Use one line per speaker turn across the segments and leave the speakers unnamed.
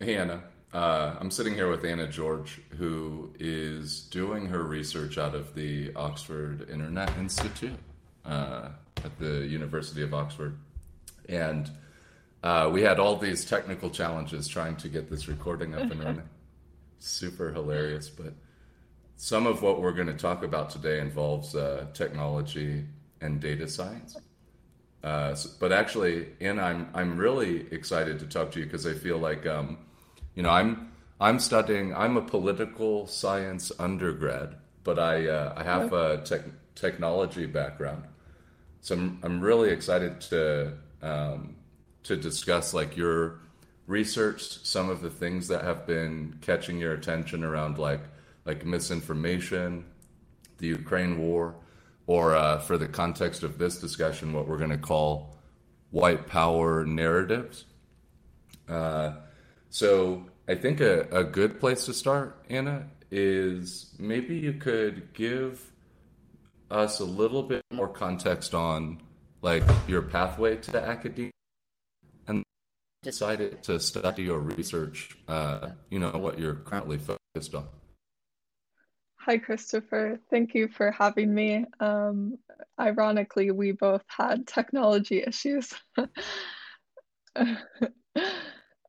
Hey, Anna. Uh, I'm sitting here with Anna George, who is doing her research out of the Oxford Internet Institute uh, at the University of Oxford. And uh, we had all these technical challenges trying to get this recording up and running. Super hilarious. But some of what we're going to talk about today involves uh, technology and data science. Uh, so, but actually, Anna, I'm, I'm really excited to talk to you because I feel like um, you know, I'm I'm studying. I'm a political science undergrad, but I uh, I have a tech, technology background, so I'm I'm really excited to um, to discuss like your research, some of the things that have been catching your attention around like like misinformation, the Ukraine war, or uh, for the context of this discussion, what we're going to call white power narratives. Uh, so I think a, a good place to start, Anna, is maybe you could give us a little bit more context on like your pathway to academia and decided to study or research uh, you know what you're currently focused on.
Hi christopher. Thank you for having me. Um, ironically we both had technology issues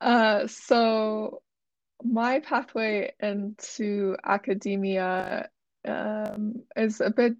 Uh, so my pathway into academia um, is a bit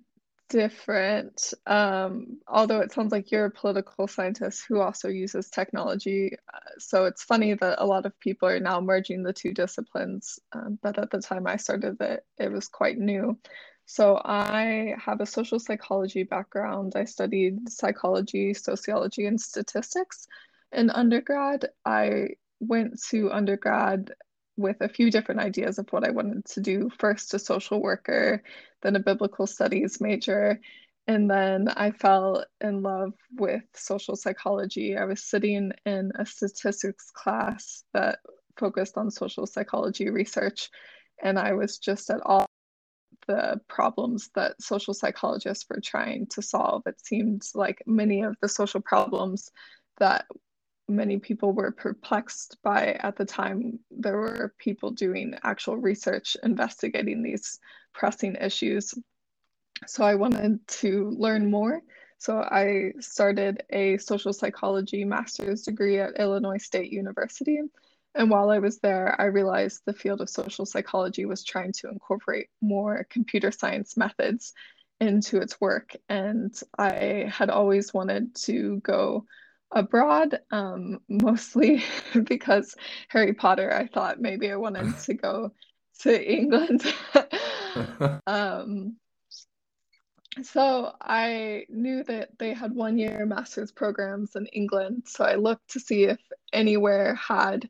different. Um, although it sounds like you're a political scientist who also uses technology. Uh, so it's funny that a lot of people are now merging the two disciplines. Um, but at the time I started it, it was quite new. So I have a social psychology background. I studied psychology, sociology, and statistics in undergrad. I went to undergrad with a few different ideas of what I wanted to do. First, a social worker, then a biblical studies major. And then I fell in love with social psychology. I was sitting in a statistics class that focused on social psychology research. And I was just at all the problems that social psychologists were trying to solve. It seemed like many of the social problems that many people were perplexed by at the time. There were people doing actual research investigating these pressing issues. So i wanted to learn more. So i started a social psychology master's degree at illinois state university. And while i was there i realized the field of social psychology was trying to incorporate more computer science methods into its work. And i had always wanted to go abroad, um, mostly because Harry Potter. I thought maybe I wanted to go to England. um, so I knew that they had one year master's programs in England. So I looked to see if anywhere had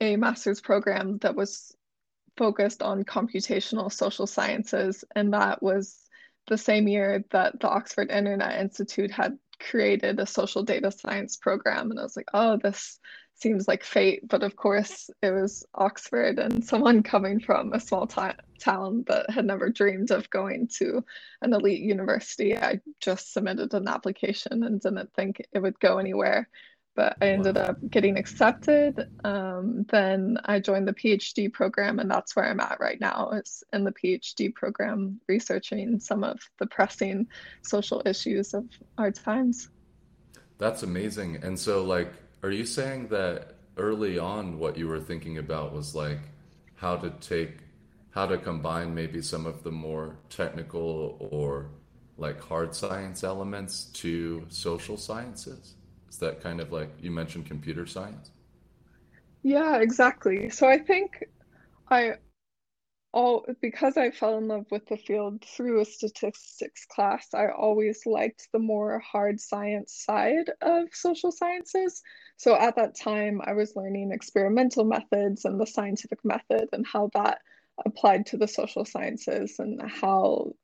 a master's program that was focused on computational social sciences. And that was the same year that the Oxford Internet Institute had created a social data science program and I was like, oh, this seems like fate. But of course, it was Oxford and someone coming from a small town that had never dreamed of going to an elite university. I just submitted an application and didn't think it would go anywhere but I ended wow. up getting accepted. Um, then I joined the PhD program, and that's where I'm at right now. Is in the PhD program, researching some of the pressing social issues of our times.
That's amazing. And so, like, are you saying that early on, what you were thinking about was like how to take, how to combine maybe some of the more technical or like hard science elements to social sciences? Is that kind of like you mentioned computer science?
Yeah, exactly. So I think I all because I fell in love with the field through a statistics class, I always liked the more hard science side of social sciences. So at that time, I was learning experimental methods and the scientific method and how that applied to the social sciences and how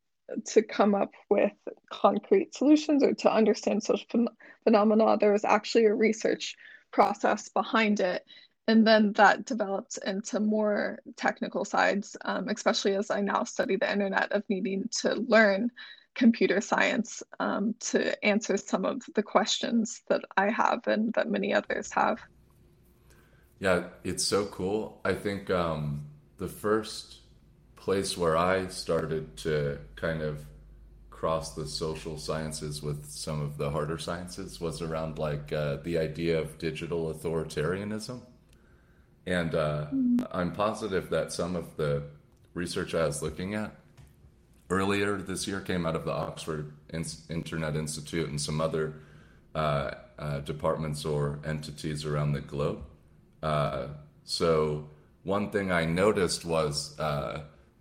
to come up with concrete solutions or to understand social ph- phenomena, there was actually a research process behind it. And then that developed into more technical sides, um, especially as I now study the internet, of needing to learn computer science um, to answer some of the questions that I have and that many others have.
Yeah, it's so cool. I think um, the first place where I started to kind of cross the social sciences with some of the harder sciences was around like uh, the idea of digital authoritarianism. And uh, mm. I'm positive that some of the research I was looking at earlier this year came out of the Oxford Internet Institute and some other uh, uh, departments or entities around the globe. Uh, so one thing I noticed was uh,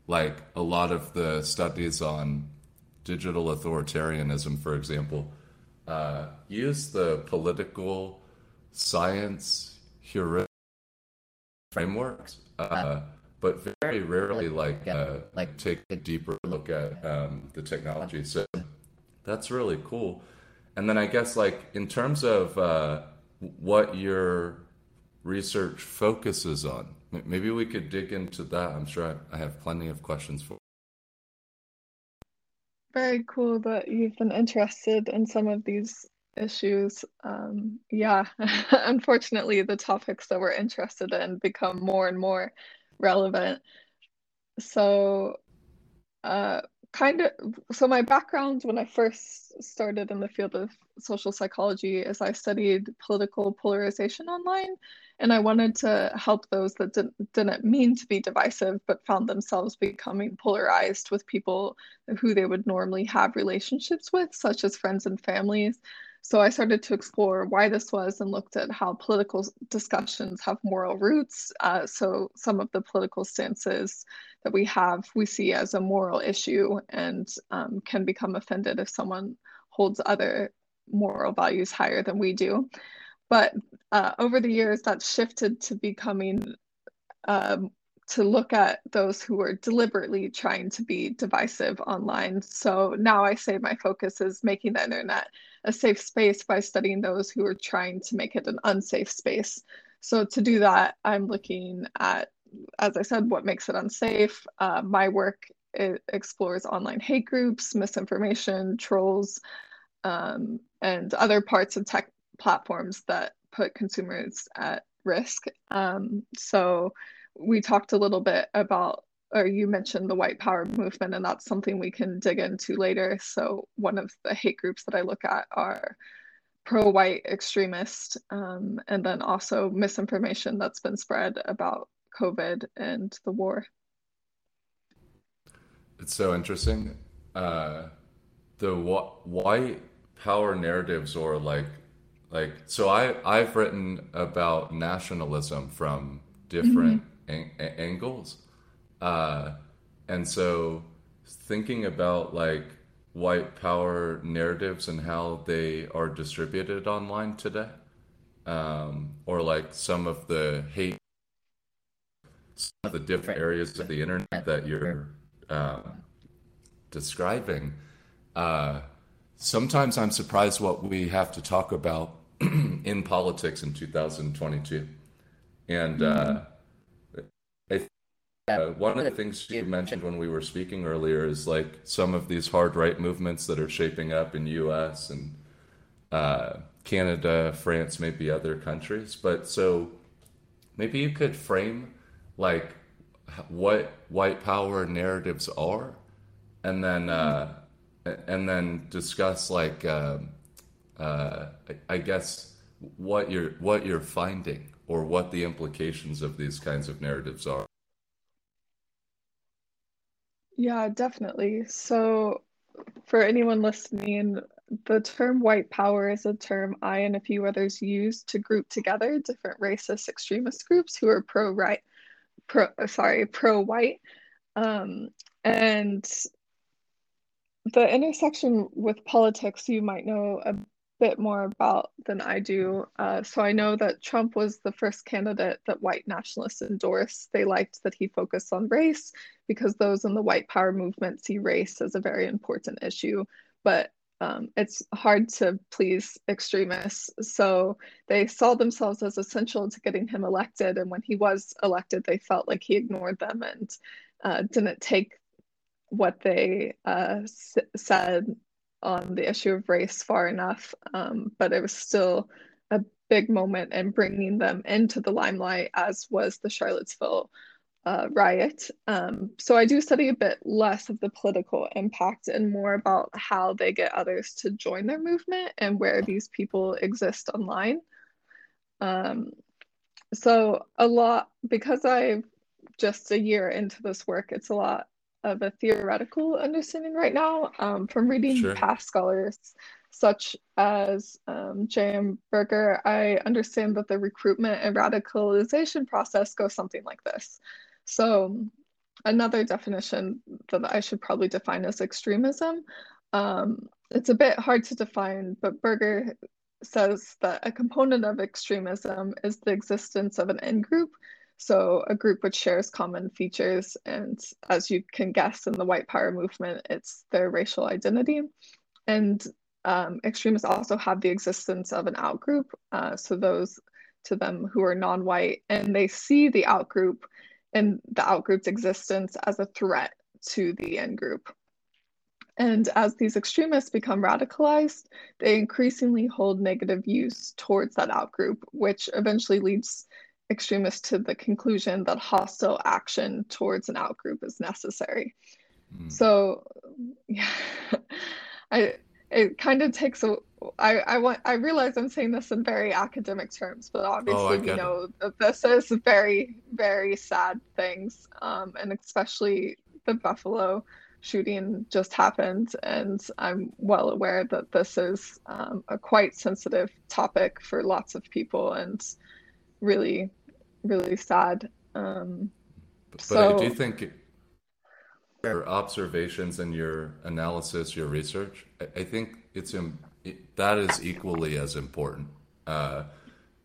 like a lot of the studies on digital authoritarianism, for example, uh, use the political science heuristic frameworks, uh, but very rarely like uh, like take a deeper look at um, the technology. So that's really cool. And then I guess like in terms of uh, what your research focuses on, maybe we could dig into that. I'm sure I have plenty of questions for.
Very cool that you've been interested in some of these issues. Um, yeah, unfortunately, the topics that we're interested in become more and more relevant. So, uh, kind of, so my background when I first started in the field of social psychology is I studied political polarization online and I wanted to help those that didn't, didn't mean to be divisive, but found themselves becoming polarized with people who they would normally have relationships with, such as friends and families. So I started to explore why this was and looked at how political discussions have moral roots. Uh, so some of the political stances that we have, we see as a moral issue and um, can become offended if someone holds other moral values higher than we do. But uh, over the years, that's shifted to becoming um, to look at those who are deliberately trying to be divisive online. So now I say my focus is making the internet a safe space by studying those who are trying to make it an unsafe space. So to do that, I'm looking at, as I said, what makes it unsafe. Uh, my work explores online hate groups, misinformation, trolls, um, and other parts of tech platforms that put consumers at risk. Um, so we talked a little bit about, or you mentioned the white power movement, and that's something we can dig into later. So one of the hate groups that I look at are pro-white extremist, um, and then also misinformation that's been spread about COVID and the war.
It's so interesting. Uh, the wh- white power narratives or like like so i i've written about nationalism from different mm-hmm. An- angles uh and so thinking about like white power narratives and how they are distributed online today um or like some of the hate some of the different areas of the internet that you're um, describing uh sometimes i'm surprised what we have to talk about in politics in 2022. And uh, uh, one of the things you mentioned when we were speaking earlier is like some of these hard right movements that are shaping up in U.S. and uh, Canada, France, maybe other countries. But so maybe you could frame like what white power narratives are, and then uh, and then discuss like. Um, uh, I guess what you're what you're finding or what the implications of these kinds of narratives are.
Yeah, definitely. So, for anyone listening, the term white power is a term I and a few others use to group together different racist extremist groups who are pro right, pro sorry, pro white. Um, and the intersection with politics, you might know bit more about than I do. Uh, so I know that Trump was the first candidate that white nationalists endorsed. They liked that he focused on race because those in the white power movement see race as a very important issue. But um, it's hard to please extremists. So they saw themselves as essential to getting him elected. And when he was elected, they felt like he ignored them and uh, didn't take what they uh, s- said on the issue of race far enough, um, but it was still a big moment in bringing them into the limelight, as was the Charlottesville uh, riot. Um, so I do study a bit less of the political impact and more about how they get others to join their movement and where these people exist online. Um, so a lot because I've just a year into this work, it's a lot of a theoretical understanding right now um, from reading sure. past scholars such as um, J.M. Berger, I understand that the recruitment and radicalization process goes something like this. So, another definition that I should probably define as extremism. Um, it's a bit hard to define, but Berger says that a component of extremism is the existence of an in group. So, a group which shares common features, and as you can guess in the white power movement, it's their racial identity. And um, extremists also have the existence of an outgroup. Uh, so, those to them who are non white, and they see the outgroup and the outgroup's existence as a threat to the in group. And as these extremists become radicalized, they increasingly hold negative views towards that outgroup, which eventually leads extremists to the conclusion that hostile action towards an outgroup is necessary. Mm. So, yeah, I it kind of takes a I, I want I realize I'm saying this in very academic terms, but obviously oh, we know it. that this is very, very sad things. Um, and especially the Buffalo shooting just happened, and I'm well aware that this is um, a quite sensitive topic for lots of people and really, really sad. Um,
but, so, I do think your observations and your analysis, your research, I, I think it's it, that is equally as important. Uh,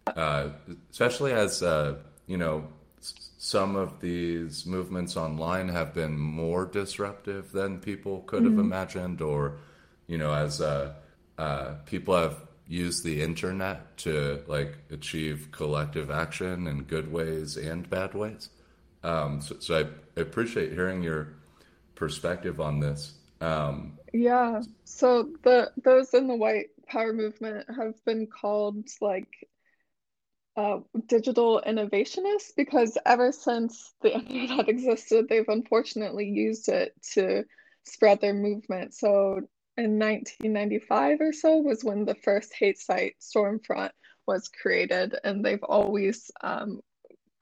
uh, especially as uh, you know, some of these movements online have been more disruptive than people could mm-hmm. have imagined, or you know, as uh, uh, people have used the internet to like achieve collective action in good ways and bad ways. Um, so, so I, I appreciate hearing your perspective on this. Um,
yeah. So the those in the white power movement have been called like uh, digital innovationists because ever since the internet existed, they've unfortunately used it to spread their movement. So in 1995 or so was when the first hate site Stormfront was created, and they've always um,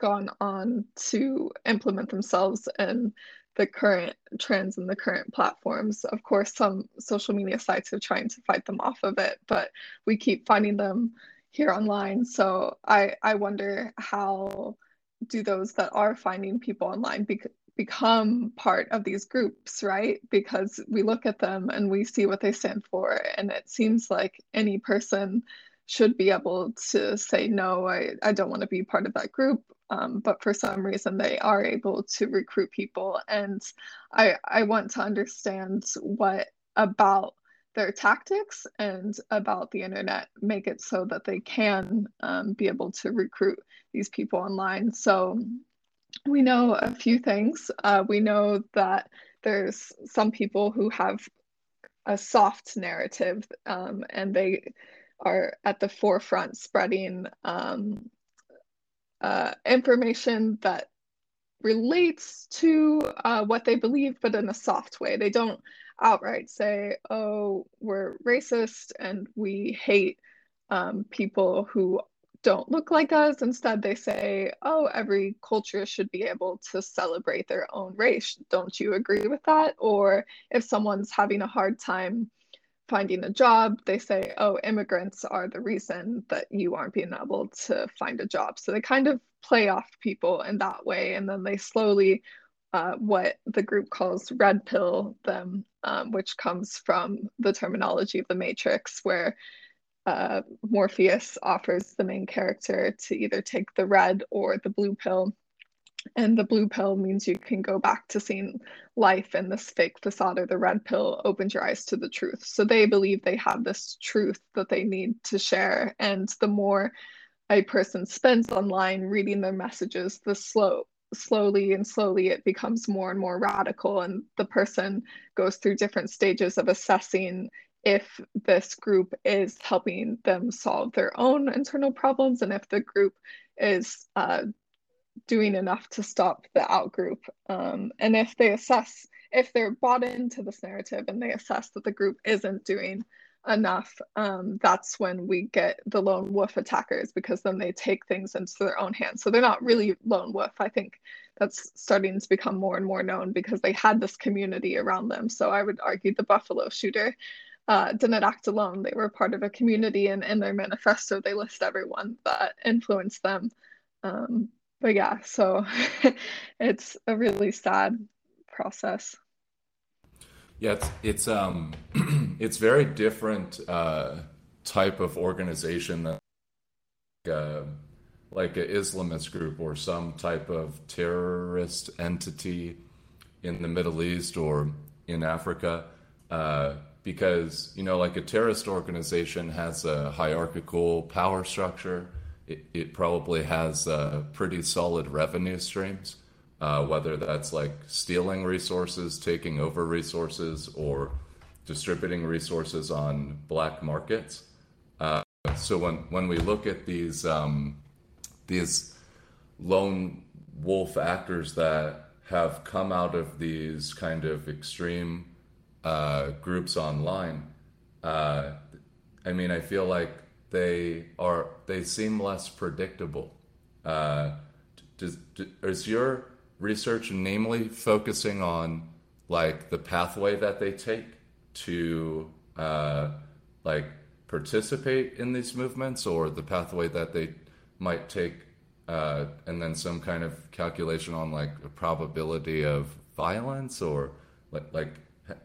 gone on to implement themselves and the current trends and the current platforms. Of course, some social media sites are trying to fight them off of it, but we keep finding them here online. So I I wonder how do those that are finding people online be- become part of these groups, right? Because we look at them and we see what they stand for, and it seems like any person should be able to say no i, I don't want to be part of that group. Um, but for some reason they are able to recruit people. And i i want to understand what about their tactics and about the internet make it so that they can um, be able to recruit these people online. So we know a few things uh, we know that there's some people who have a soft narrative um, and they are at the forefront spreading um, uh, information that relates to uh, what they believe, but in a soft way. They don't outright say, oh, we're racist and we hate um, people who don't look like us. Instead, they say, oh, every culture should be able to celebrate their own race. Don't you agree with that? Or if someone's having a hard time finding a job, they say, oh, immigrants are the reason that you aren't being able to find a job. So they kind of play off people in that way. And then they slowly, uh, what the group calls red pill them, um, which comes from the terminology of the Matrix, where uh, Morpheus offers the main character to either take the red or the blue pill and the blue pill means you can go back to seeing life in this fake facade, or the red pill opens your eyes to the truth. So they believe they have this truth that they need to share. And the more a person spends online reading their messages, the slow slowly and slowly it becomes more and more radical and the person goes through different stages of assessing if this group is helping them solve their own internal problems and if the group is uh, doing enough to stop the outgroup. Um, and if they assess, if they're bought into this narrative and they assess that the group isn't doing enough, um, that's when we get the lone wolf attackers because then they take things into their own hands. So they're not really lone wolf. I think that's starting to become more and more known because they had this community around them. So I would argue the Buffalo shooter uh, didn't act alone. They were part of a community, and in their manifesto, they list everyone that influenced them. Um, but yeah, so it's a really sad process.
Yeah, it's it's um it's very different uh, type of organization than uh, like an Islamist group or some type of terrorist entity in the Middle East or in Africa. Uh, because you know like a terrorist organization has a hierarchical power structure. It, it probably has uh, pretty solid revenue streams uh, whether that's like stealing resources taking over resources or distributing resources on black markets. Uh, so when, when we look at these um, these lone wolf actors that have come out of these kind of extreme uh, groups online, uh, I mean, I feel like they are they seem less predictable. Uh, does, is your research namely focusing on like the pathway that they take to uh, like participate in these movements, or the pathway that they might take, uh, and then some kind of calculation on like a probability of violence, or like like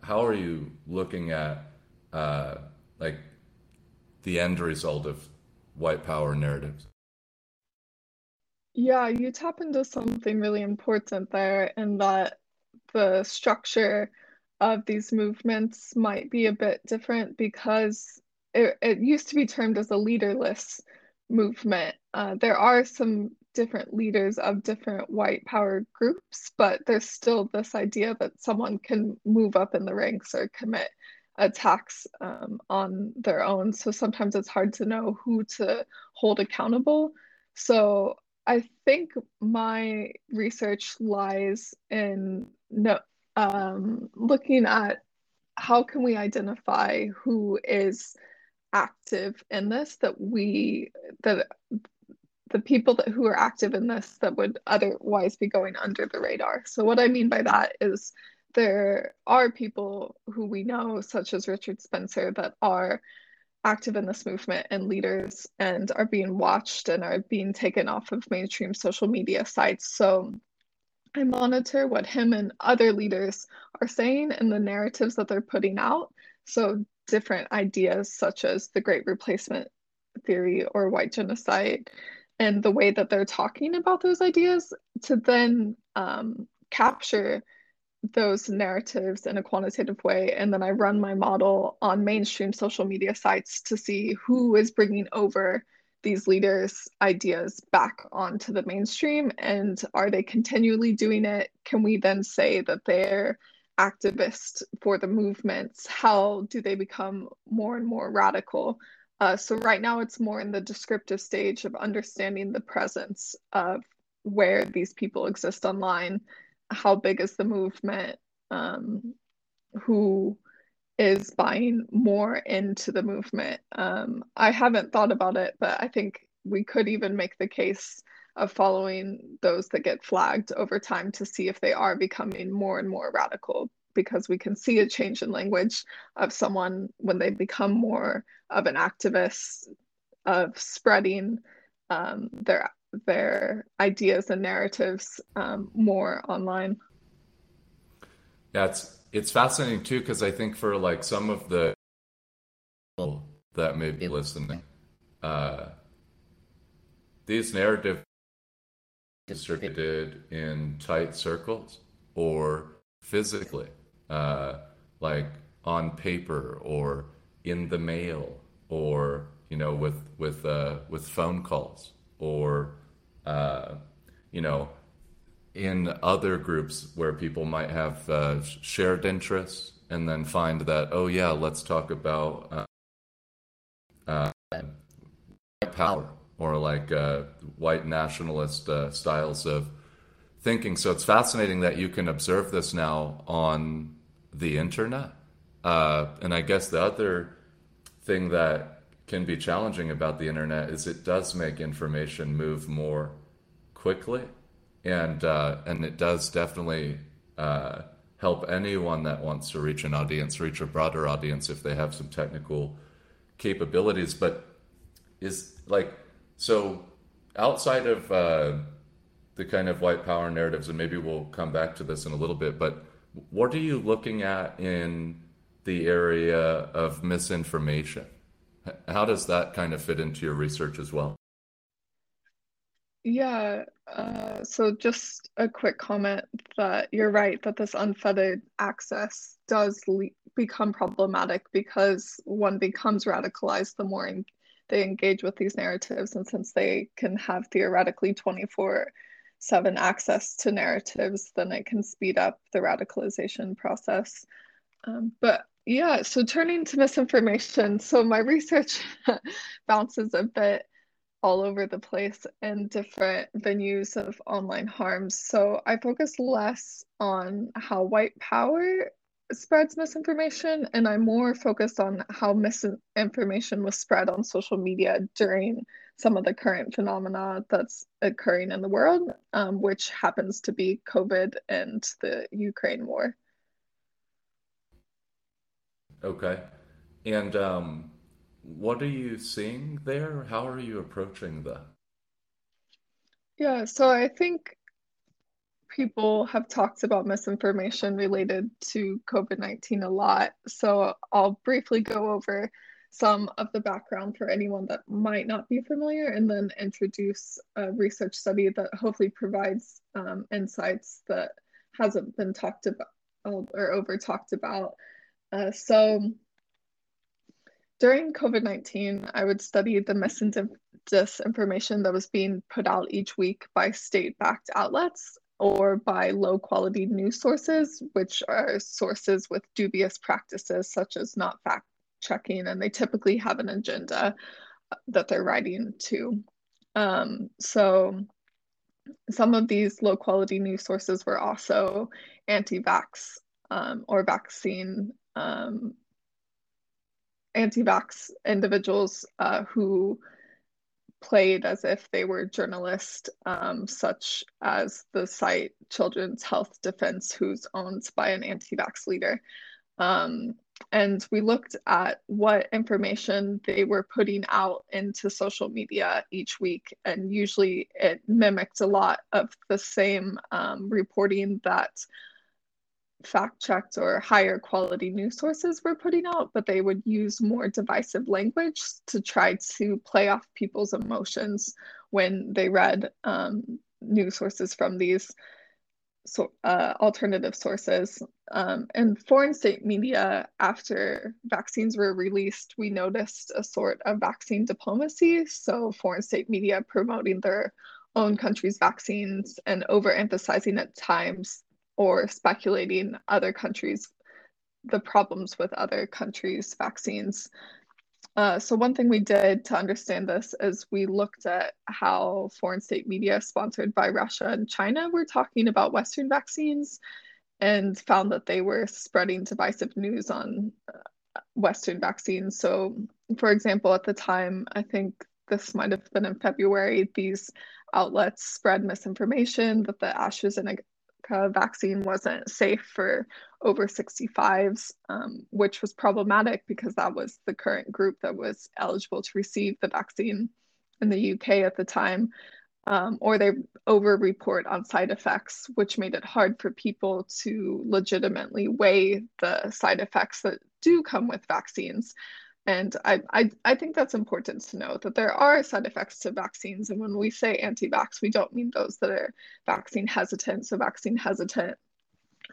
how are you looking at uh, like the end result of white power narratives?
Yeah, you tap into something really important there in that the structure of these movements might be a bit different because it, it used to be termed as a leaderless movement. Uh, there are some different leaders of different white power groups, but there's still this idea that someone can move up in the ranks or commit attacks um, on their own. So sometimes it's hard to know who to hold accountable. So I think my research lies in no, um, looking at how can we identify who is active in this that we that the people that who are active in this that would otherwise be going under the radar. So what I mean by that is there are people who we know, such as Richard Spencer, that are active in this movement and leaders and are being watched and are being taken off of mainstream social media sites. So I monitor what him and other leaders are saying and the narratives that they're putting out. So different ideas such as the Great Replacement theory or white genocide and the way that they're talking about those ideas to then um, capture those narratives in a quantitative way. And then I run my model on mainstream social media sites to see who is bringing over these leaders' ideas back onto the mainstream and are they continually doing it? Can we then say that they're activists for the movements? How do they become more and more radical? Uh, so right now it's more in the descriptive stage of understanding the presence of where these people exist online, how big is the movement, um, who is buying more into the movement. Um, I haven't thought about it, but I think we could even make the case of following those that get flagged over time to see if they are becoming more and more radical because we can see a change in language of someone when they become more of an activist of spreading um, their their ideas and narratives um, more online.
Yeah, it's it's fascinating too because I think for like some of the people that may be listening, uh, these narratives distributed in tight circles or physically uh, like on paper or in the mail or you know with with uh, with phone calls or uh, you know in other groups where people might have uh, shared interests and then find that, oh, yeah, let's talk about uh, uh, white power or like uh, white nationalist styles of thinking. So it's fascinating that you can observe this now on the internet. Uh, and I guess the other thing that can be challenging about the internet is it does make information move more quickly, and uh, and it does definitely uh, help anyone that wants to reach an audience, reach a broader audience if they have some technical capabilities. But is like so outside of uh, the kind of white power narratives, and maybe we'll come back to this in a little bit. But what are you looking at in the area of misinformation? How does that kind of fit into your research as well?
Yeah, uh, so just a quick comment that you're right that this unfettered access does le become problematic because one becomes radicalized the more they engage with these narratives, and since they can have theoretically 24 7 access to narratives, then it can speed up the radicalization process. Um, but yeah, so turning to misinformation, so my research bounces a bit all over the place in different venues of online harms. So I focus less on how white power spreads misinformation, and I'm more focused on how misinformation was spread on social media during some of the current phenomena that's occurring in the world, um, which happens to be COVID and the Ukraine war.
Okay. And um, what are you seeing there? How are you approaching that?
Yeah, so I think people have talked about misinformation related to COVID 19 a lot. So I'll briefly go over some of the background for anyone that might not be familiar and then introduce a research study that hopefully provides um, insights that hasn't been talked about or over talked about. Uh, so during COVID 19, I would study the misinformation that was being put out each week by state backed outlets or by low quality news sources, which are sources with dubious practices such as not fact checking, and they typically have an agenda that they're writing to. Um, so some of these low quality news sources were also anti vax um, or vaccine um, anti vax individuals uh, who played as if they were journalists, um, such as the site Children's Health Defense, who's owned by an anti vax leader. Um, and we looked at what information they were putting out into social media each week. And usually it mimicked a lot of the same um, reporting that fact checked or higher quality news sources were putting out, but they would use more divisive language to try to play off people's emotions when they read um, news sources from these so, uh, alternative sources. Um, and foreign state media, after vaccines were released, we noticed a sort of vaccine diplomacy. So, foreign state media promoting their own country's vaccines and overemphasizing at times or speculating other countries the problems with other countries' vaccines. Uh, so one thing we did to understand this is we looked at how foreign state media sponsored by Russia and China were talking about Western vaccines and found that they were spreading divisive news on uh, Western vaccines. So, for example, at the time, I think this might have been in February, these outlets spread misinformation that the AstraZeneca vaccine wasn't safe for over 65s, um, which was problematic because that was the current group that was eligible to receive the vaccine in the UK at the time. Um, or they over report on side effects, which made it hard for people to legitimately weigh the side effects that do come with vaccines. And I, I, I think that's important to know that there are side effects to vaccines. And when we say anti vax, we don't mean those that are vaccine hesitant. So, vaccine hesitant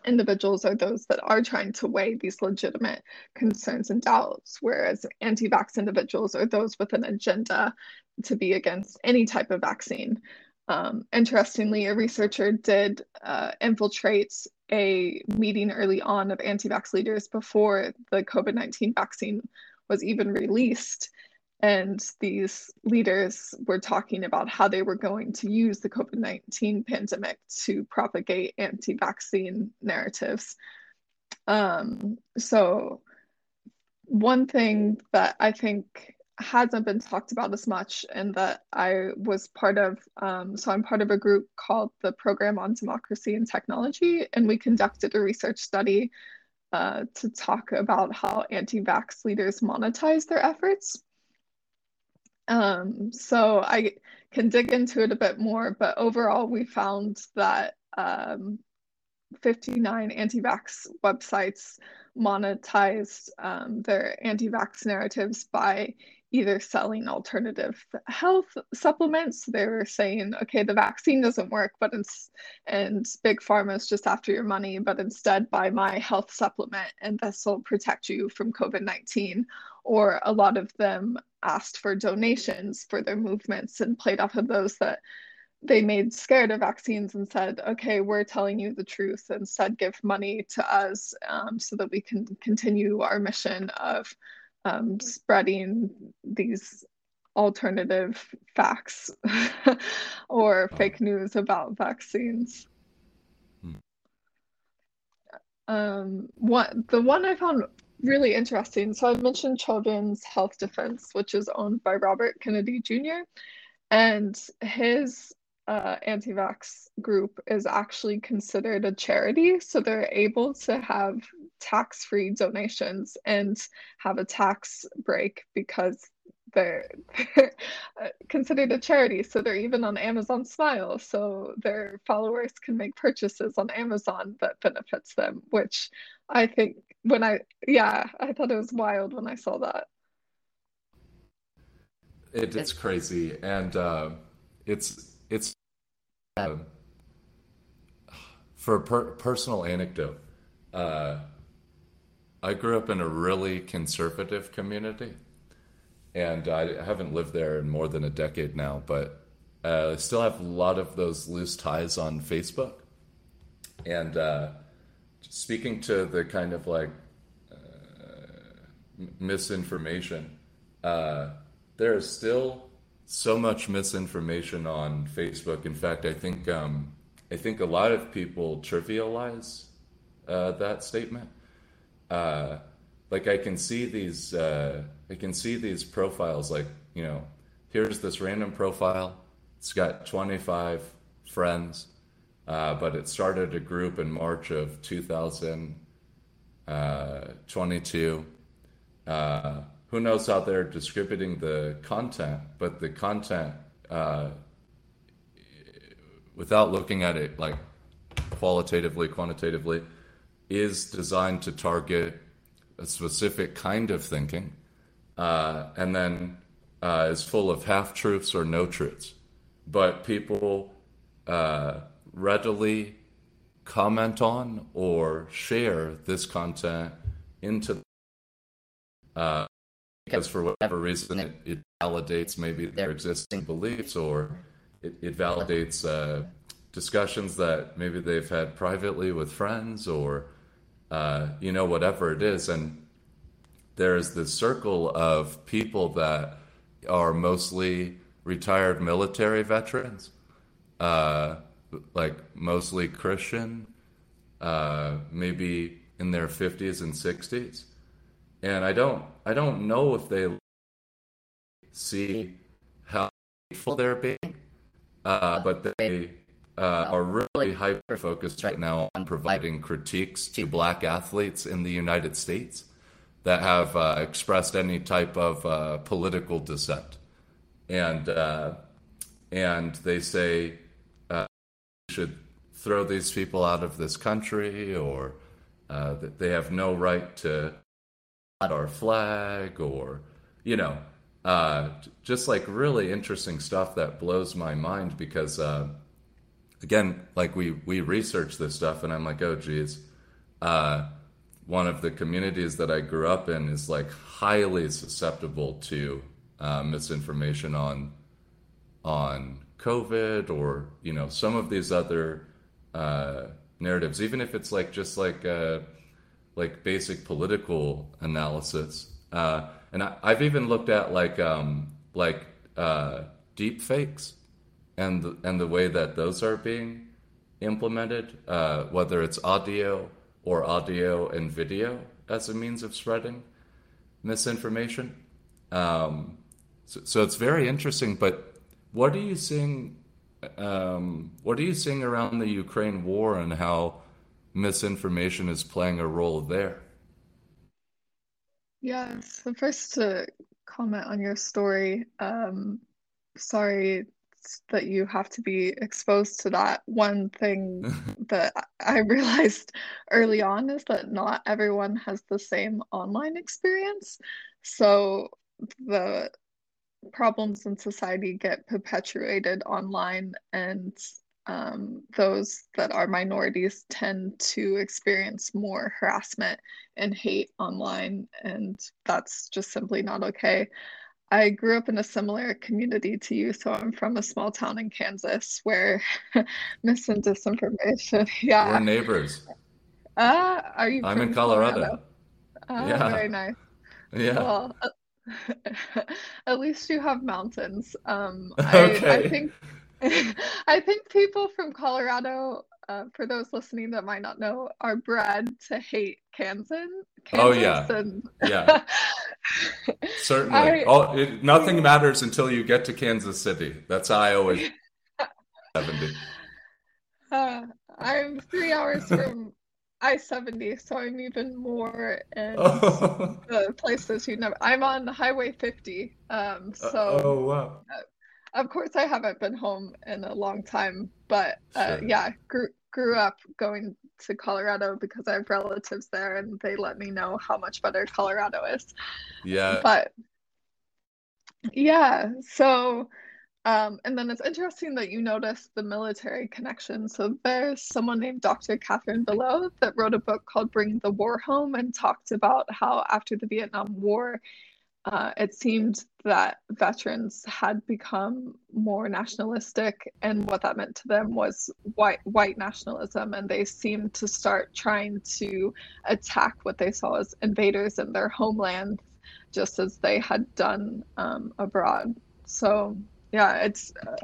individuals are those that are trying to weigh these legitimate concerns and doubts, whereas anti vax individuals are those with an agenda to be against any type of vaccine. Um, interestingly, a researcher did uh, infiltrate a meeting early on of anti vax leaders before the COVID 19 vaccine was even released. And these leaders were talking about how they were going to use the COVID 19 pandemic to propagate anti vaccine narratives. Um, so, one thing that I think hasn't been talked about as much and that I was part of. Um, so I'm part of a group called the Program on Democracy and Technology, and we conducted a research study uh, to talk about how anti-vax leaders monetize their efforts. Um, so I can dig into it a bit more, but overall we found that um, 59 anti-vax websites monetized um, their anti-vax narratives by either selling alternative health supplements. They were saying, okay, the vaccine doesn't work, but it's and big pharma is just after your money, but instead buy my health supplement and this will protect you from COVID 19. Or a lot of them asked for donations for their movements and played off of those that they made scared of vaccines and said, okay, we're telling you the truth. Instead, give money to us um, so that we can continue our mission of um, spreading these alternative facts or oh. fake news about vaccines. Hmm. Um, what the one I found really interesting. So I mentioned Children's Health Defense, which is owned by Robert Kennedy Jr. And his uh, anti-vax group is actually considered a charity, so they're able to have tax-free donations and have a tax break because they're, they're uh, considered a charity. So they're even on Amazon Smile, so their followers can make purchases on Amazon that benefits them. Which I think when I yeah, I thought it was wild when I saw that.
It, it's crazy, and uh, it's it's uh, for a per- personal anecdote. Uh, I grew up in a really conservative community, and I haven't lived there in more than a decade now, but uh, I still have a lot of those loose ties on Facebook. And uh, speaking to the kind of like uh, misinformation, uh, there is still so much misinformation on Facebook. In fact, I think um, I think a lot of people trivialize uh, that statement. Uh, like I can see these, uh, I can see these profiles. Like you know, here's this random profile. It's got 25 friends, uh, but it started a group in March of 2022 who knows how they're distributing the content, but the content, uh, without looking at it like qualitatively, quantitatively, is designed to target a specific kind of thinking, uh, and then uh, is full of half truths or no truths. But people uh, readily comment on or share this content into uh, because for whatever reason it, it validates maybe their existing beliefs or it, it validates uh, discussions that maybe they've had privately with friends or uh, you know whatever it is. And there's this circle of people that are mostly retired military veterans uh, like mostly christian uh, maybe in their 50s and 60s and I don't I don't know if they see how hateful they're being, uh, but they uh, are really hyper focused right now on providing critiques to black athletes in the United States that have uh, expressed any type of uh, political dissent, and uh, and they say uh, should throw these people out of this country or that they have no right to our flag or you know uh, just like really interesting stuff that blows my mind because uh, again like we we research this stuff and i'm like oh geez uh, one of the communities that i grew up in is like highly susceptible to uh, misinformation on on covid or you know some of these other uh, narratives, even if it's like just like uh, like basic political analysis. Uh, and I, have even looked at like um, like uh, deep fakes and the, and the way that those are being implemented, uh, whether it's audio or audio and video as a means of spreading misinformation. Um, so, so, it's very interesting. But what are you seeing? Um, what are you seeing around the Ukraine war and how misinformation is playing a role there?
Yeah. So first to comment on your story. Um, sorry that you have to be exposed to that. One thing that I realized early on is that not everyone has the same online experience. So the problems in society get perpetuated online, and um, those that are minorities tend to experience more harassment and hate online, and that's just simply not okay. I grew up in a similar community to you, so I'm from a small town in Kansas where mis and disinformation. Yeah,
we're neighbors.
Uh, are you?
I'm in Colorado. Colorado?
Oh, yeah. very nice.
Yeah. Well,
at least you have mountains. Um, okay. I, I think I think people from Colorado, uh, for those listening that might not know, are bred to hate Kansas.
Kansas oh yeah, and... yeah. Certainly. I... Oh, it, nothing matters until you get to Kansas City. That's how I always. Seventy.
Uh, I'm three hours from I seventy, so I'm even more in oh. the places you never. I'm on Highway fifty. Um, uh, so.
oh wow.
Of course, I haven't been home in a long time, but uh, sure. yeah, grew grew up going to Colorado because I have relatives there, and they let me know how much better Colorado is.
Yeah.
But yeah, so um, and then it's interesting that you noticed the military connection. So there's someone named Dr. Catherine Belew that wrote a book called Bring the War Home and talked about how after the Vietnam War, uh, it seemed that veterans had become more nationalistic, and what that meant to them was white white nationalism, and they seemed to start trying to attack what they saw as invaders in their homeland, just as they had done um, abroad. So yeah, it's uh,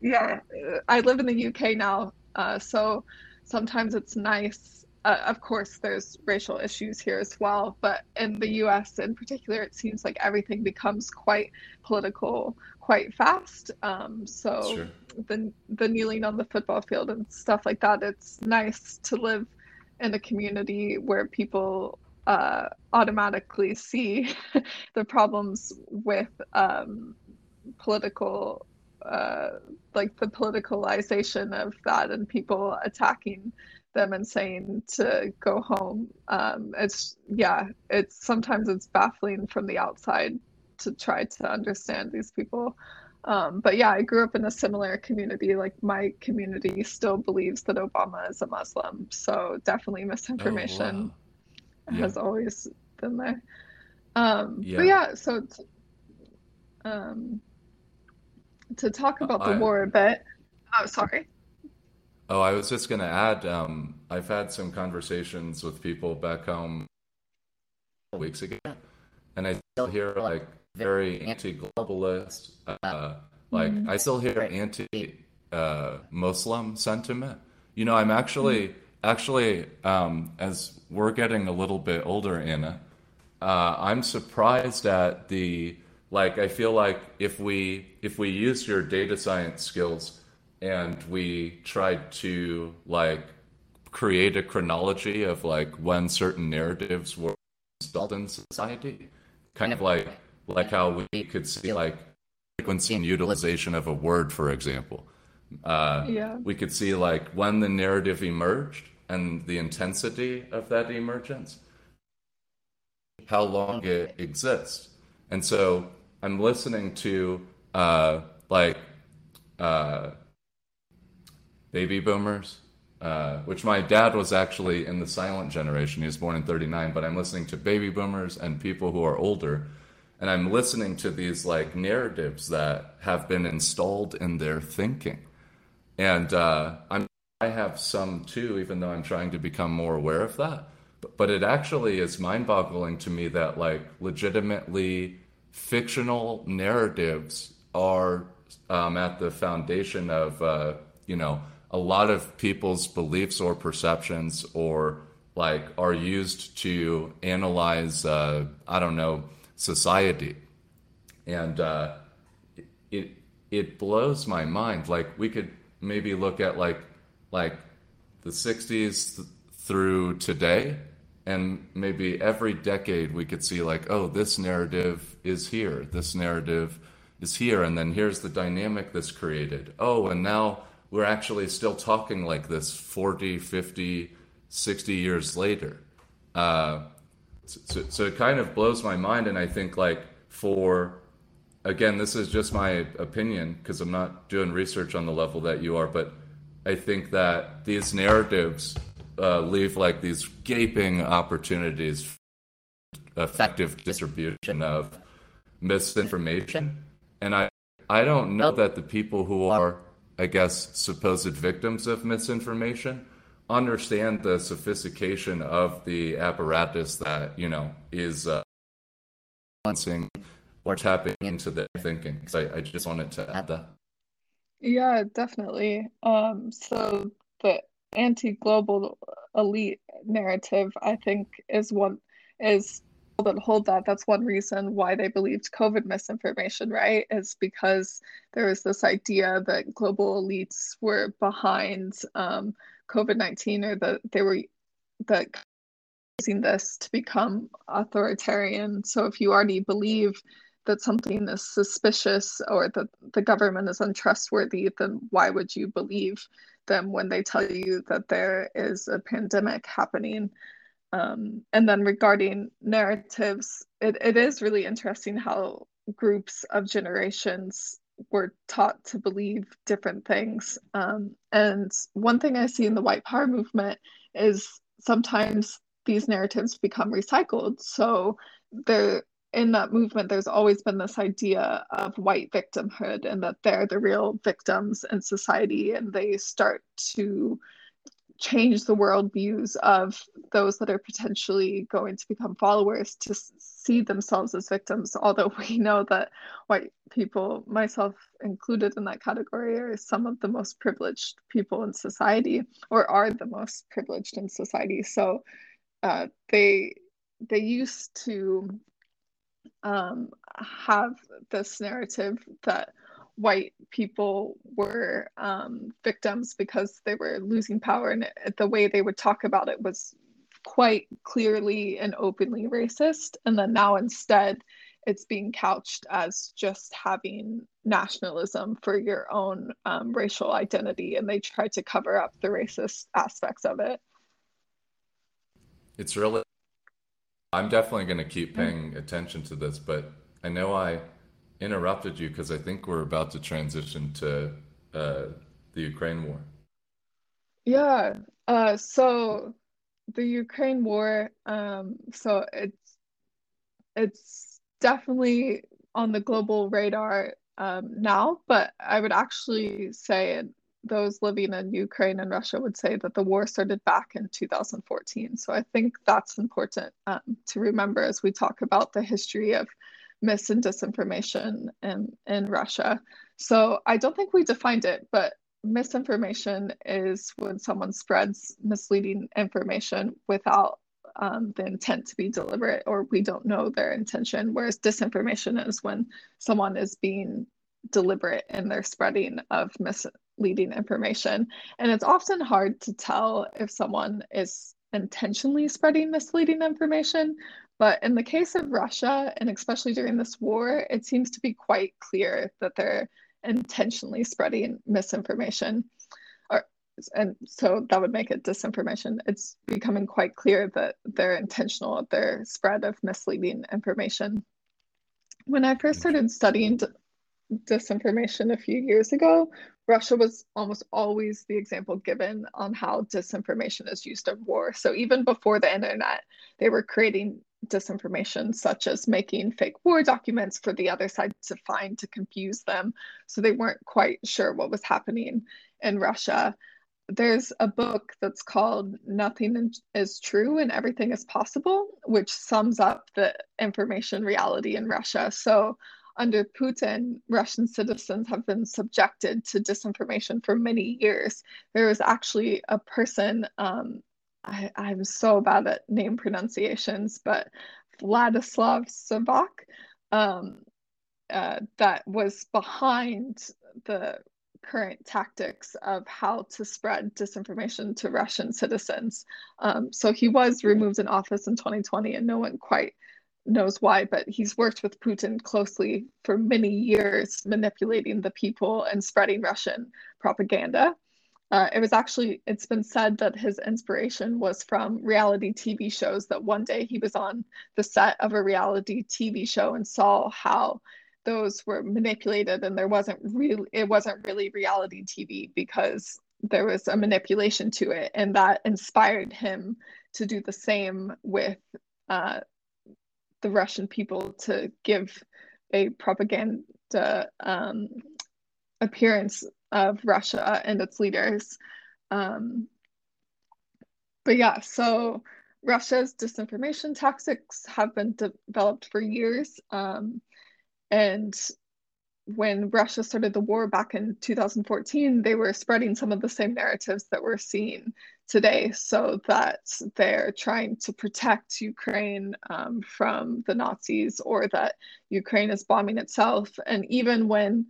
yeah. I live in the UK now, uh, so sometimes it's nice uh, of course, there's racial issues here as well, but in the US in particular, it seems like everything becomes quite political quite fast. Um, so sure. the the kneeling on the football field and stuff like that, it's nice to live in a community where people uh, automatically see the problems with um, political uh, like the politicalization of that and people attacking them and saying to go home. Um, it's yeah, it's sometimes it's baffling from the outside to try to understand these people. Um, but yeah, I grew up in a similar community. Like my community still believes that Obama is a Muslim, so definitely misinformation oh, wow. has yeah. always been there. Um, yeah. But yeah, so um, to talk about the I, war a bit. Oh, sorry.
Oh, I was just going to add. Um, I've had some conversations with people back home weeks ago, and I still hear like very anti-globalist. Uh, like mm-hmm. I still hear anti-Muslim uh, sentiment. You know, I'm actually mm-hmm. actually um, as we're getting a little bit older, Anna. Uh, I'm surprised at the like. I feel like if we if we use your data science skills and we tried to like create a chronology of like when certain narratives were installed in society. Kind of like like how we could see like frequency and utilization of a word for example. Uh,
yeah.
we could see like when the narrative emerged and the intensity of that emergence how long it exists. And so i'm listening to uh, like uh, baby boomers, uh, which my dad was actually in the silent generation. He was born in 39, but I'm listening to baby boomers and people who are older. And I'm listening to these like narratives that have been installed in their thinking. And uh, I'm I have some too, even though I'm trying to become more aware of that. But, but it actually is mind boggling to me that, like, legitimately fictional narratives are um, at the foundation of, uh, you know, a lot of people's beliefs or perceptions or like are used to analyze uh, i don't know society. And uh, it it blows my mind. Like we could maybe look at like like the 60s th- through today and maybe every decade we could see like oh this narrative is here this narrative is here and then here's the dynamic that's created. Oh and now we're actually still talking like this 40 50 60 years later. Uh, so, so it kind of blows my mind and i think like for again this is just my opinion because i'm not doing research on the level that you are but i think that these narratives uh, leave like these gaping opportunities effective distribution of misinformation. And i i don't know that the people who are i guess supposed victims of misinformation understand the sophistication of the apparatus that you know is uh, or tapping into their thinking so I, I just wanted to add that
Yeah, definitely. Um, so the anti-global elite narrative, I think, is one is that hold that. That's one reason why they believed COVID misinformation, right? Is because there was this idea that global elites were behind um, COVID-19 or that they were that using this to become authoritarian. So if you already believe that something is suspicious or that the government is untrustworthy, then why would you believe them when they tell you that there is a pandemic happening? Um, and then regarding narratives, it, it is really interesting how groups of generations were taught to believe different things. Um, and one thing I see in the white power movement is sometimes these narratives become recycled. So there in that movement, there's always been this idea of white victimhood and that they're the real victims in society, and they start to change the world views of those that are potentially going to become followers to see themselves as victims. Although we know that white people, myself included in that category, are some of the most privileged people in society, or are the most privileged in society. So uh, they they used to um, have this narrative that white people were um, victims because they were losing power, and the way they would talk about it was quite clearly and openly racist. And then now instead, it's being couched as just having nationalism for your own um, racial identity, and they try to cover up the racist aspects of it.
It's really I'm definitely going to keep paying attention to this, but I know I interrupted you because I think we're about to transition to uh, the Ukraine war.
Yeah. Uh, so the Ukraine war, um, so it's it's definitely on the global radar um, now, but I would actually say those living in Ukraine and Russia would say that the war started back in 2014. So I think that's important um, to remember as we talk about the history of mis and disinformation in, in Russia. So I don't think we defined it, but misinformation is when someone spreads misleading information without um, the intent to be deliberate or we don't know their intention, whereas disinformation is when someone is being deliberate in their spreading of misleading information. And it's often hard to tell if someone is intentionally spreading misleading information. But in the case of Russia, and especially during this war, it seems to be quite clear that they're intentionally spreading misinformation. Or, and so that would make it disinformation. It's becoming quite clear that they're intentional at their spread of misleading information. When I first started studying disinformation a few years ago, Russia was almost always the example given on how disinformation is used in war. So even before the internet, they were creating disinformation, such as making fake war documents for the other side to find to confuse them. So they weren't quite sure what was happening in Russia. there's a book that's called Nothing is True and Everything is Possible, which sums up the information reality in Russia. So, under Putin, Russian citizens have been subjected to disinformation for many years. There was actually a person, um, I, I'm so bad at name pronunciations, but Vladislav Surkov, um, uh, that was behind the current tactics of how to spread disinformation to Russian citizens. Um, so he was removed in office in 2020, and no one quite knows why, but he's worked with Putin closely for many years, manipulating the people and spreading Russian propaganda. Uh, it was actually, it's been said that his inspiration was from reality TV shows, that one day he was on the set of a reality TV show and saw how those were manipulated and there wasn't really it wasn't really reality TV because there was a manipulation to it and that inspired him to do the same with uh, the Russian people to give a propaganda um, appearance of Russia and its leaders. Um, but yeah, so Russia's disinformation tactics have been de- developed for years. Um, and when Russia started the war back in 2014, they were spreading some of the same narratives that we're seeing today, so that they're trying to protect Ukraine um, from the Nazis or that Ukraine is bombing itself. And even when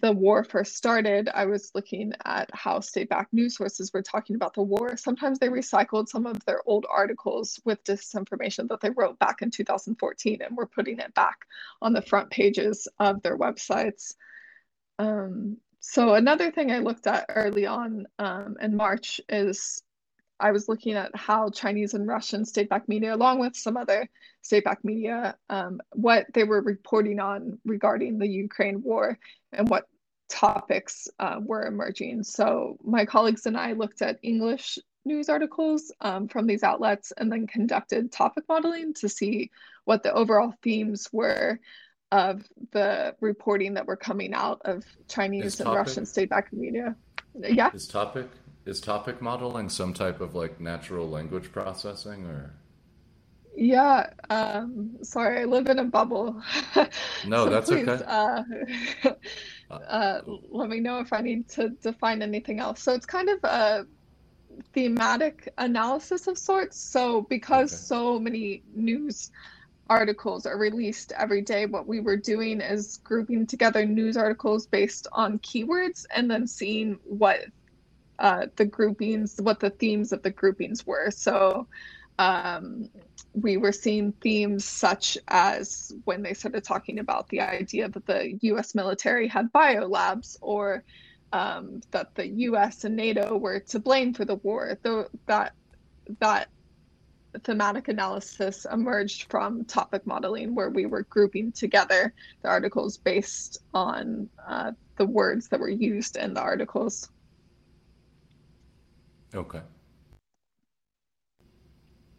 the war first started, I was looking at how state backed news sources were talking about the war. Sometimes they recycled some of their old articles with disinformation that they wrote back in 2014 and were putting it back on the front pages of their websites. Um, so, another thing I looked at early on um, in March is I was looking at how Chinese and Russian state backed media, along with some other state backed media, um, what they were reporting on regarding the Ukraine war and what topics uh, were emerging. So, my colleagues and I looked at English news articles um, from these outlets and then conducted topic modeling to see what the overall themes were of the reporting that were coming out of Chinese and Russian state backed media. Yeah.
This topic is topic modeling some type of like natural language processing or?
Yeah um sorry i live in a bubble.
No so that's please, okay. uh,
uh, let me know if i need to define anything else. So it's kind of a thematic analysis of sorts. So because okay. so many news articles are released every day what we were doing is grouping together news articles based on keywords and then seeing what uh, the groupings, what the themes of the groupings were. So um, we were seeing themes such as when they started talking about the idea that the US military had biolabs or um, that the US and NATO were to blame for the war. Though that that thematic analysis emerged from topic modeling, where we were grouping together the articles based on uh, the words that were used in the articles.
Okay.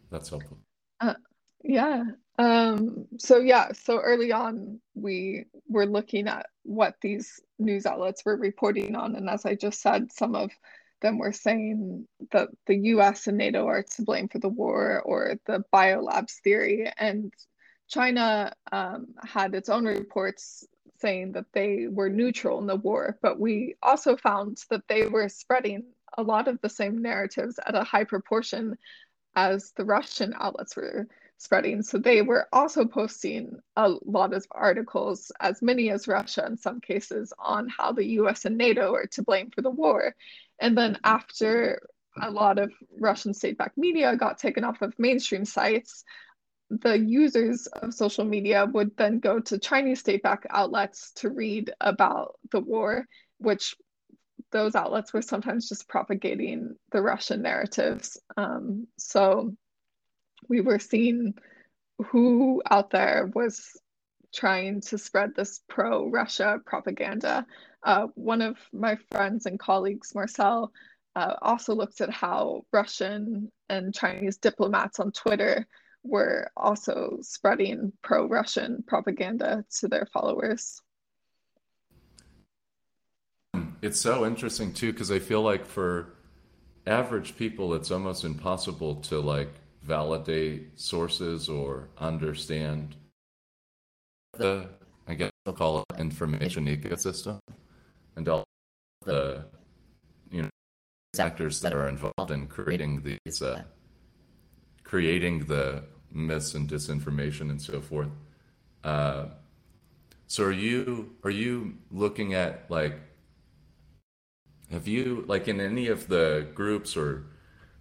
That's helpful.
Uh, yeah. Um, so yeah, so early on we were looking at what these news outlets were reporting on, and as I just said, some of them were saying that the US and NATO are to blame for the war or the biolabs theory. And China um, had its own reports saying that they were neutral in the war, but we also found that they were spreading a lot of the same narratives at a high proportion as the Russian outlets were spreading. So they were also posting a lot of articles, as many as Russia in some cases, on how the US and NATO are to blame for the war. And then after a lot of Russian state backed media got taken off of mainstream sites, the users of social media would then go to Chinese state backed outlets to read about the war, which those outlets were sometimes just propagating the Russian narratives. Um, so we were seeing who out there was trying to spread this pro Russia propaganda. Uh, one of my friends and colleagues, Marcel, uh, also looked at how Russian and Chinese diplomats on Twitter were also spreading pro Russian propaganda to their followers
it's so interesting too because I feel like for average people, it's almost impossible to like validate sources or understand the, I guess I'll call it information ecosystem and all the, you know, actors that are involved in creating these, uh, creating the myths and disinformation and so forth. Uh, so are you are you looking at like have you like in any of the groups or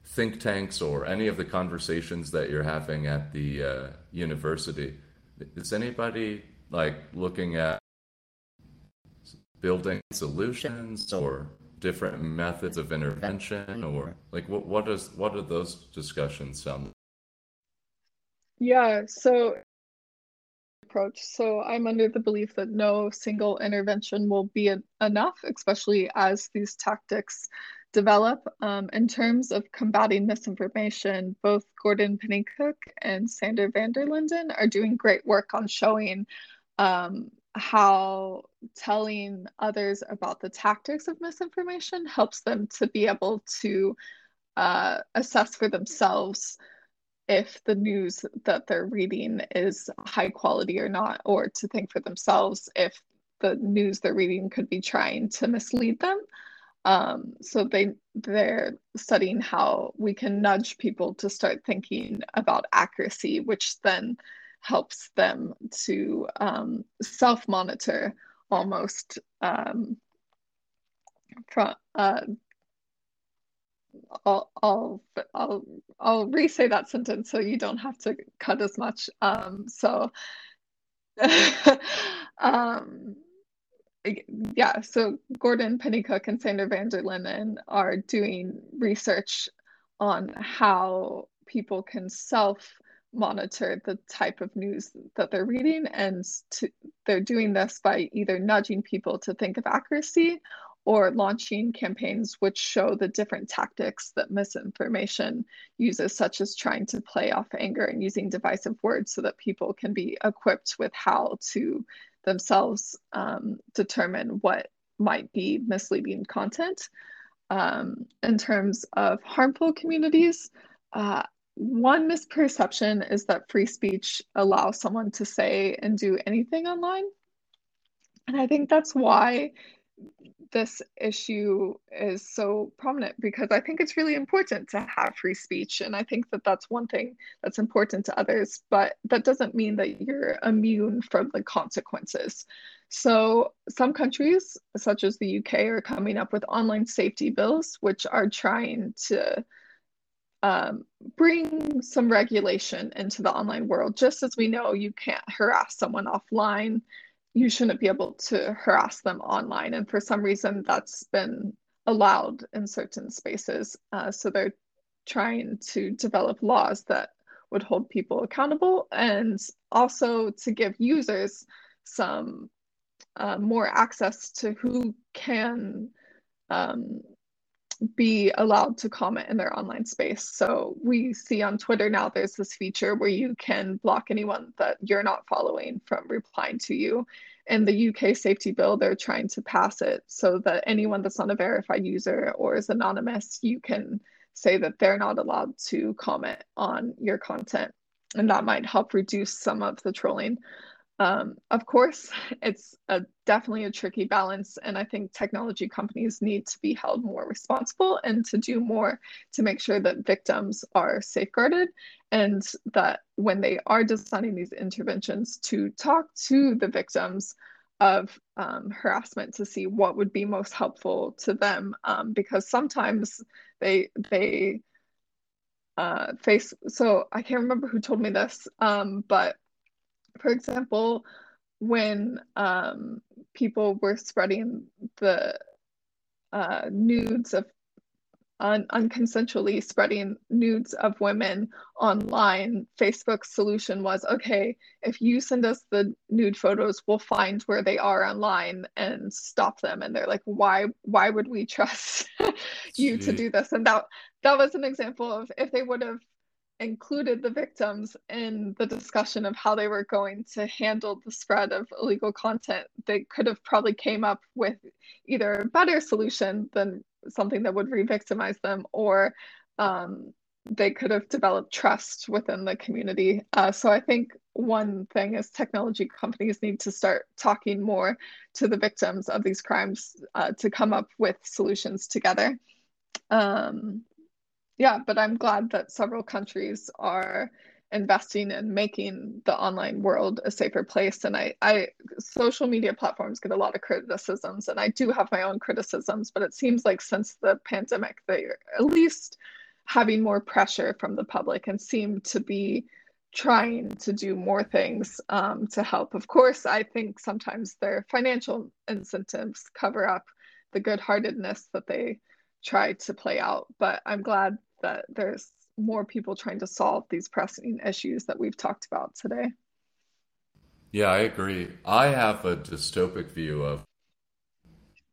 think tanks or any of the conversations that you're having at the uh, university? Is anybody like looking at building solutions or different methods of intervention or like what what does what do those discussions sound like?
Yeah, so approach. So I'm under the belief that no single intervention will be enough, especially as these tactics develop. Um, in terms of combating misinformation, both Gordon Pennycook and Sander van der Linden are doing great work on showing um, how telling others about the tactics of misinformation helps them to be able to uh, assess for themselves if the news that they're reading is high quality or not, or to think for themselves if the news they're reading could be trying to mislead them. Um, so they they're studying how we can nudge people to start thinking about accuracy, which then helps them to um, self-monitor almost um, from uh, I'll I'll I'll I'll re-say that sentence so you don't have to cut as much. Um, so um, yeah, so Gordon Pennycook and Sander van der Linden are doing research on how people can self monitor the type of news that they're reading and to, they're doing this by either nudging people to think of accuracy or launching campaigns which show the different tactics that misinformation uses, such as trying to play off anger and using divisive words so that people can be equipped with how to themselves um, determine what might be misleading content. Um, in terms of harmful communities, uh, one misperception is that free speech allows someone to say and do anything online. And I think that's why this issue is so prominent because I think it's really important to have free speech. And I think that that's one thing that's important to others, but that doesn't mean that you're immune from the consequences. So, some countries, such as the UK, are coming up with online safety bills, which are trying to um, bring some regulation into the online world. Just as we know you can't harass someone offline you shouldn't be able to harass them online. And for some reason, that's been allowed in certain spaces. Uh, so they're trying to develop laws that would hold people accountable and also to give users some uh, more access to who can um, be allowed to comment in their online space. So we see on Twitter now there's this feature where you can block anyone that you're not following from replying to you. In the UK safety bill, they're trying to pass it so that anyone that's not a verified user or is anonymous, you can say that they're not allowed to comment on your content. And that might help reduce some of the trolling. Um, of course, it's a, definitely a tricky balance, and I think technology companies need to be held more responsible and to do more to make sure that victims are safeguarded and that when they are designing these interventions, to talk to the victims of um, harassment to see what would be most helpful to them, um, because sometimes they they uh, face. So I can't remember who told me this, um, but for example, when um, people were spreading the uh, nudes of un- unconsensually spreading nudes of women online, Facebook's solution was okay, if you send us the nude photos, we'll find where they are online and stop them. And they're like, why why would we trust you to do this? And that that was an example of if they would have included the victims in the discussion of how they were going to handle the spread of illegal content they could have probably came up with either a better solution than something that would re-victimize them, or um, they could have developed trust within the community. Uh, so I think one thing is technology companies need to start talking more to the victims of these crimes uh, to come up with solutions together. Um, yeah, but I'm glad that several countries are investing in making the online world a safer place. And I, I social media platforms get a lot of criticisms, and I do have my own criticisms, but it seems like since the pandemic, they're at least having more pressure from the public and seem to be trying to do more things um, to help. Of course, I think sometimes their financial incentives cover up the good heartedness that they try to play out. But I'm glad that there's more people trying to solve these pressing issues that we've talked about today.
Yeah, I agree. I have a dystopic view of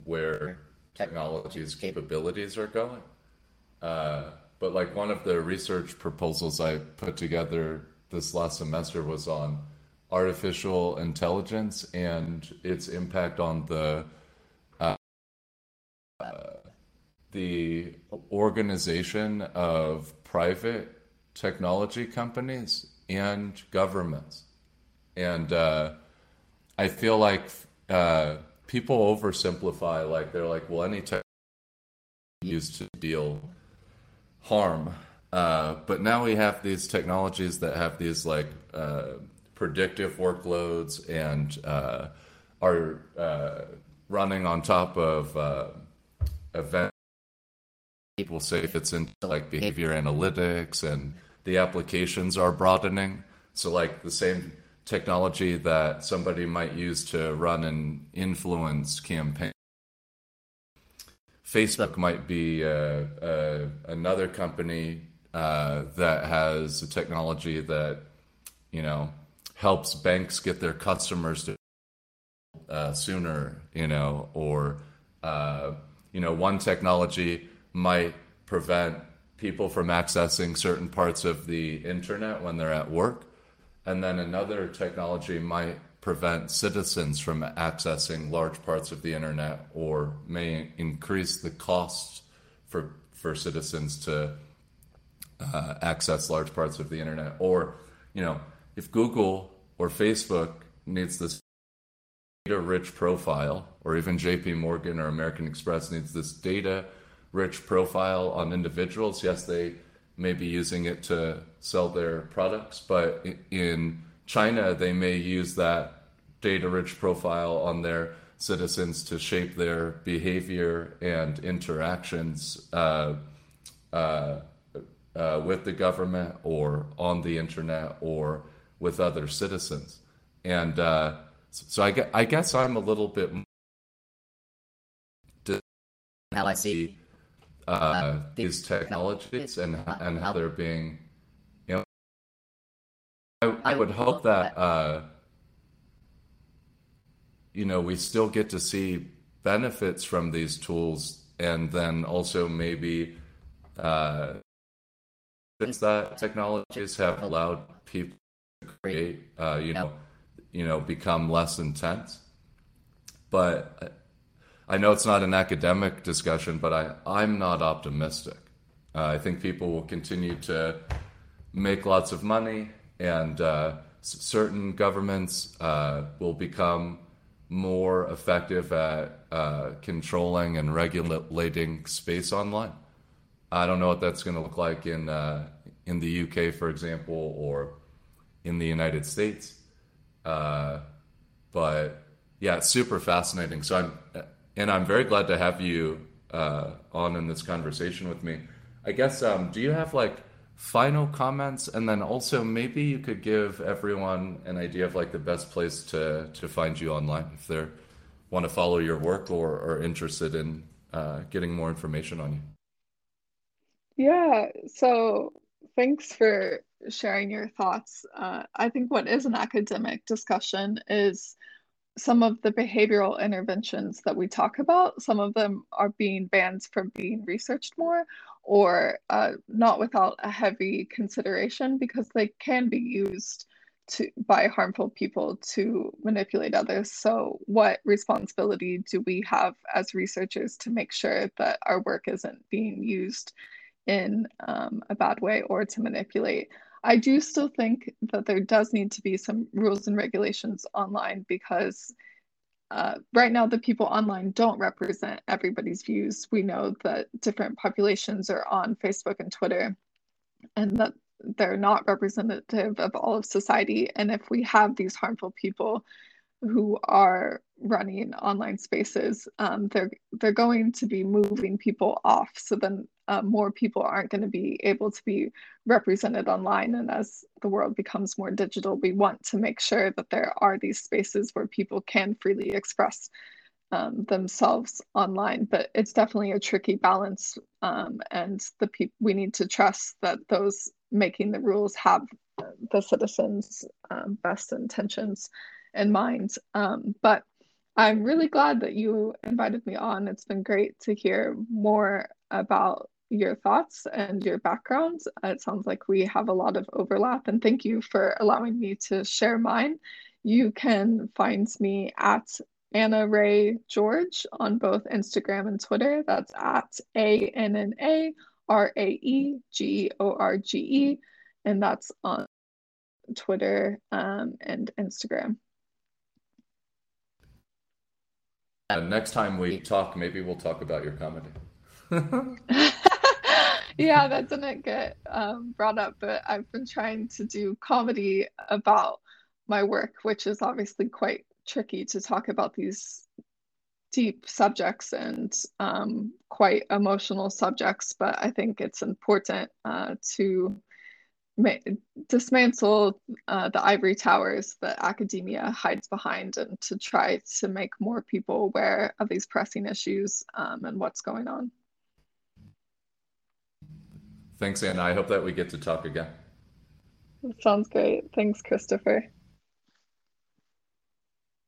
where technology's capabilities are going. Uh, but like one of the research proposals I put together this last semester was on artificial intelligence and its impact on the uh, the organization of private technology companies and governments. And uh, I feel like uh, people oversimplify, like they're like, well, any tech used to deal harm. Uh, but now we have these technologies that have these like uh, predictive workloads and uh, are uh, running on top of event. People say if it's into like behavior analytics and the applications are broadening. So like the same technology that somebody might use to run an influence campaign Facebook might be uh, uh, another company uh, that has a technology that you know helps banks get their customers to uh, sooner, you know, or uh, you know, one technology might prevent people from accessing certain parts of the internet when they're at work, and then another technology might prevent citizens from accessing large parts of the internet or may increase the costs for, for citizens to uh, access large parts of the internet. Or, you know, if Google or Facebook needs this data rich profile, or even JP Morgan or American Express needs this data rich profile on individuals, yes, they may be using it to sell their products, but in China, they may use that data rich profile on their citizens to shape their behavior and interactions uh, uh, uh, with the government or on the internet or with other citizens. And uh, so I, I, guess I'm a little bit
how I see
uh, these technologies and and how they're being, you know, I, I would hope that uh, you know, we still get to see benefits from these tools, and then also maybe uh, that technologies have allowed people to create, uh, you know, you know, become less intense. But I know it's not an academic discussion, but I, I'm not optimistic. Uh, I think people will continue to make lots of money, and uh, certain governments uh, will become more effective at uh, controlling and regulating space online. I don't know what that's going to look like in uh, in the UK, for example, or in the United States. Uh, but yeah, it's super fascinating. So I'm and I'm very glad to have you uh, on in this conversation with me. I guess um, do you have like final comments? And then also maybe you could give everyone an idea of like the best place to to find you online if they want to follow your work or are interested in uh, getting more information on
you. Yeah. So thanks for sharing your thoughts. Uh, i think what is an academic discussion is some of the behavioral interventions that we talk about some of them are being banned from being researched more or uh, not without a heavy consideration because they can be used to by harmful people to manipulate others. So, what responsibility do we have as researchers to make sure that our work isn't being used in um, a bad way or to manipulate? I do still think that there does need to be some rules and regulations online because uh, right now the people online don't represent everybody's views. We know that different populations are on Facebook and Twitter, and that they're not representative of all of society. And if we have these harmful people who are running online spaces, um, they're they're going to be moving people off. So then uh, more people aren't going to be able to be represented online. And as the world becomes more digital, we want to make sure that there are these spaces where people can freely express um, themselves online. But it's definitely a tricky balance, um, and the we need to trust that those making the rules have the citizens' um, best intentions in mind. Um, but I'm really glad that you invited me on. It's been great to hear more about your thoughts and your background. It sounds like we have a lot of overlap, and thank you for allowing me to share mine. You can find me at Anna Rae George on both Instagram and Twitter. That's at A N N A R A E G O R G E, and that's on Twitter um, and Instagram.
Uh, next time we talk, maybe we'll talk about your comedy.
yeah, that didn't get um, brought up, but I've been trying to do comedy about my work, which is obviously quite tricky to talk about these deep subjects and um, quite emotional subjects, but I think it's important uh, to dismantle uh, the ivory towers that academia hides behind and to try to make more people aware of these pressing issues um, and what's going on.
Thanks, Anna. I hope that we get to talk again.
Sounds great. Thanks, Christopher.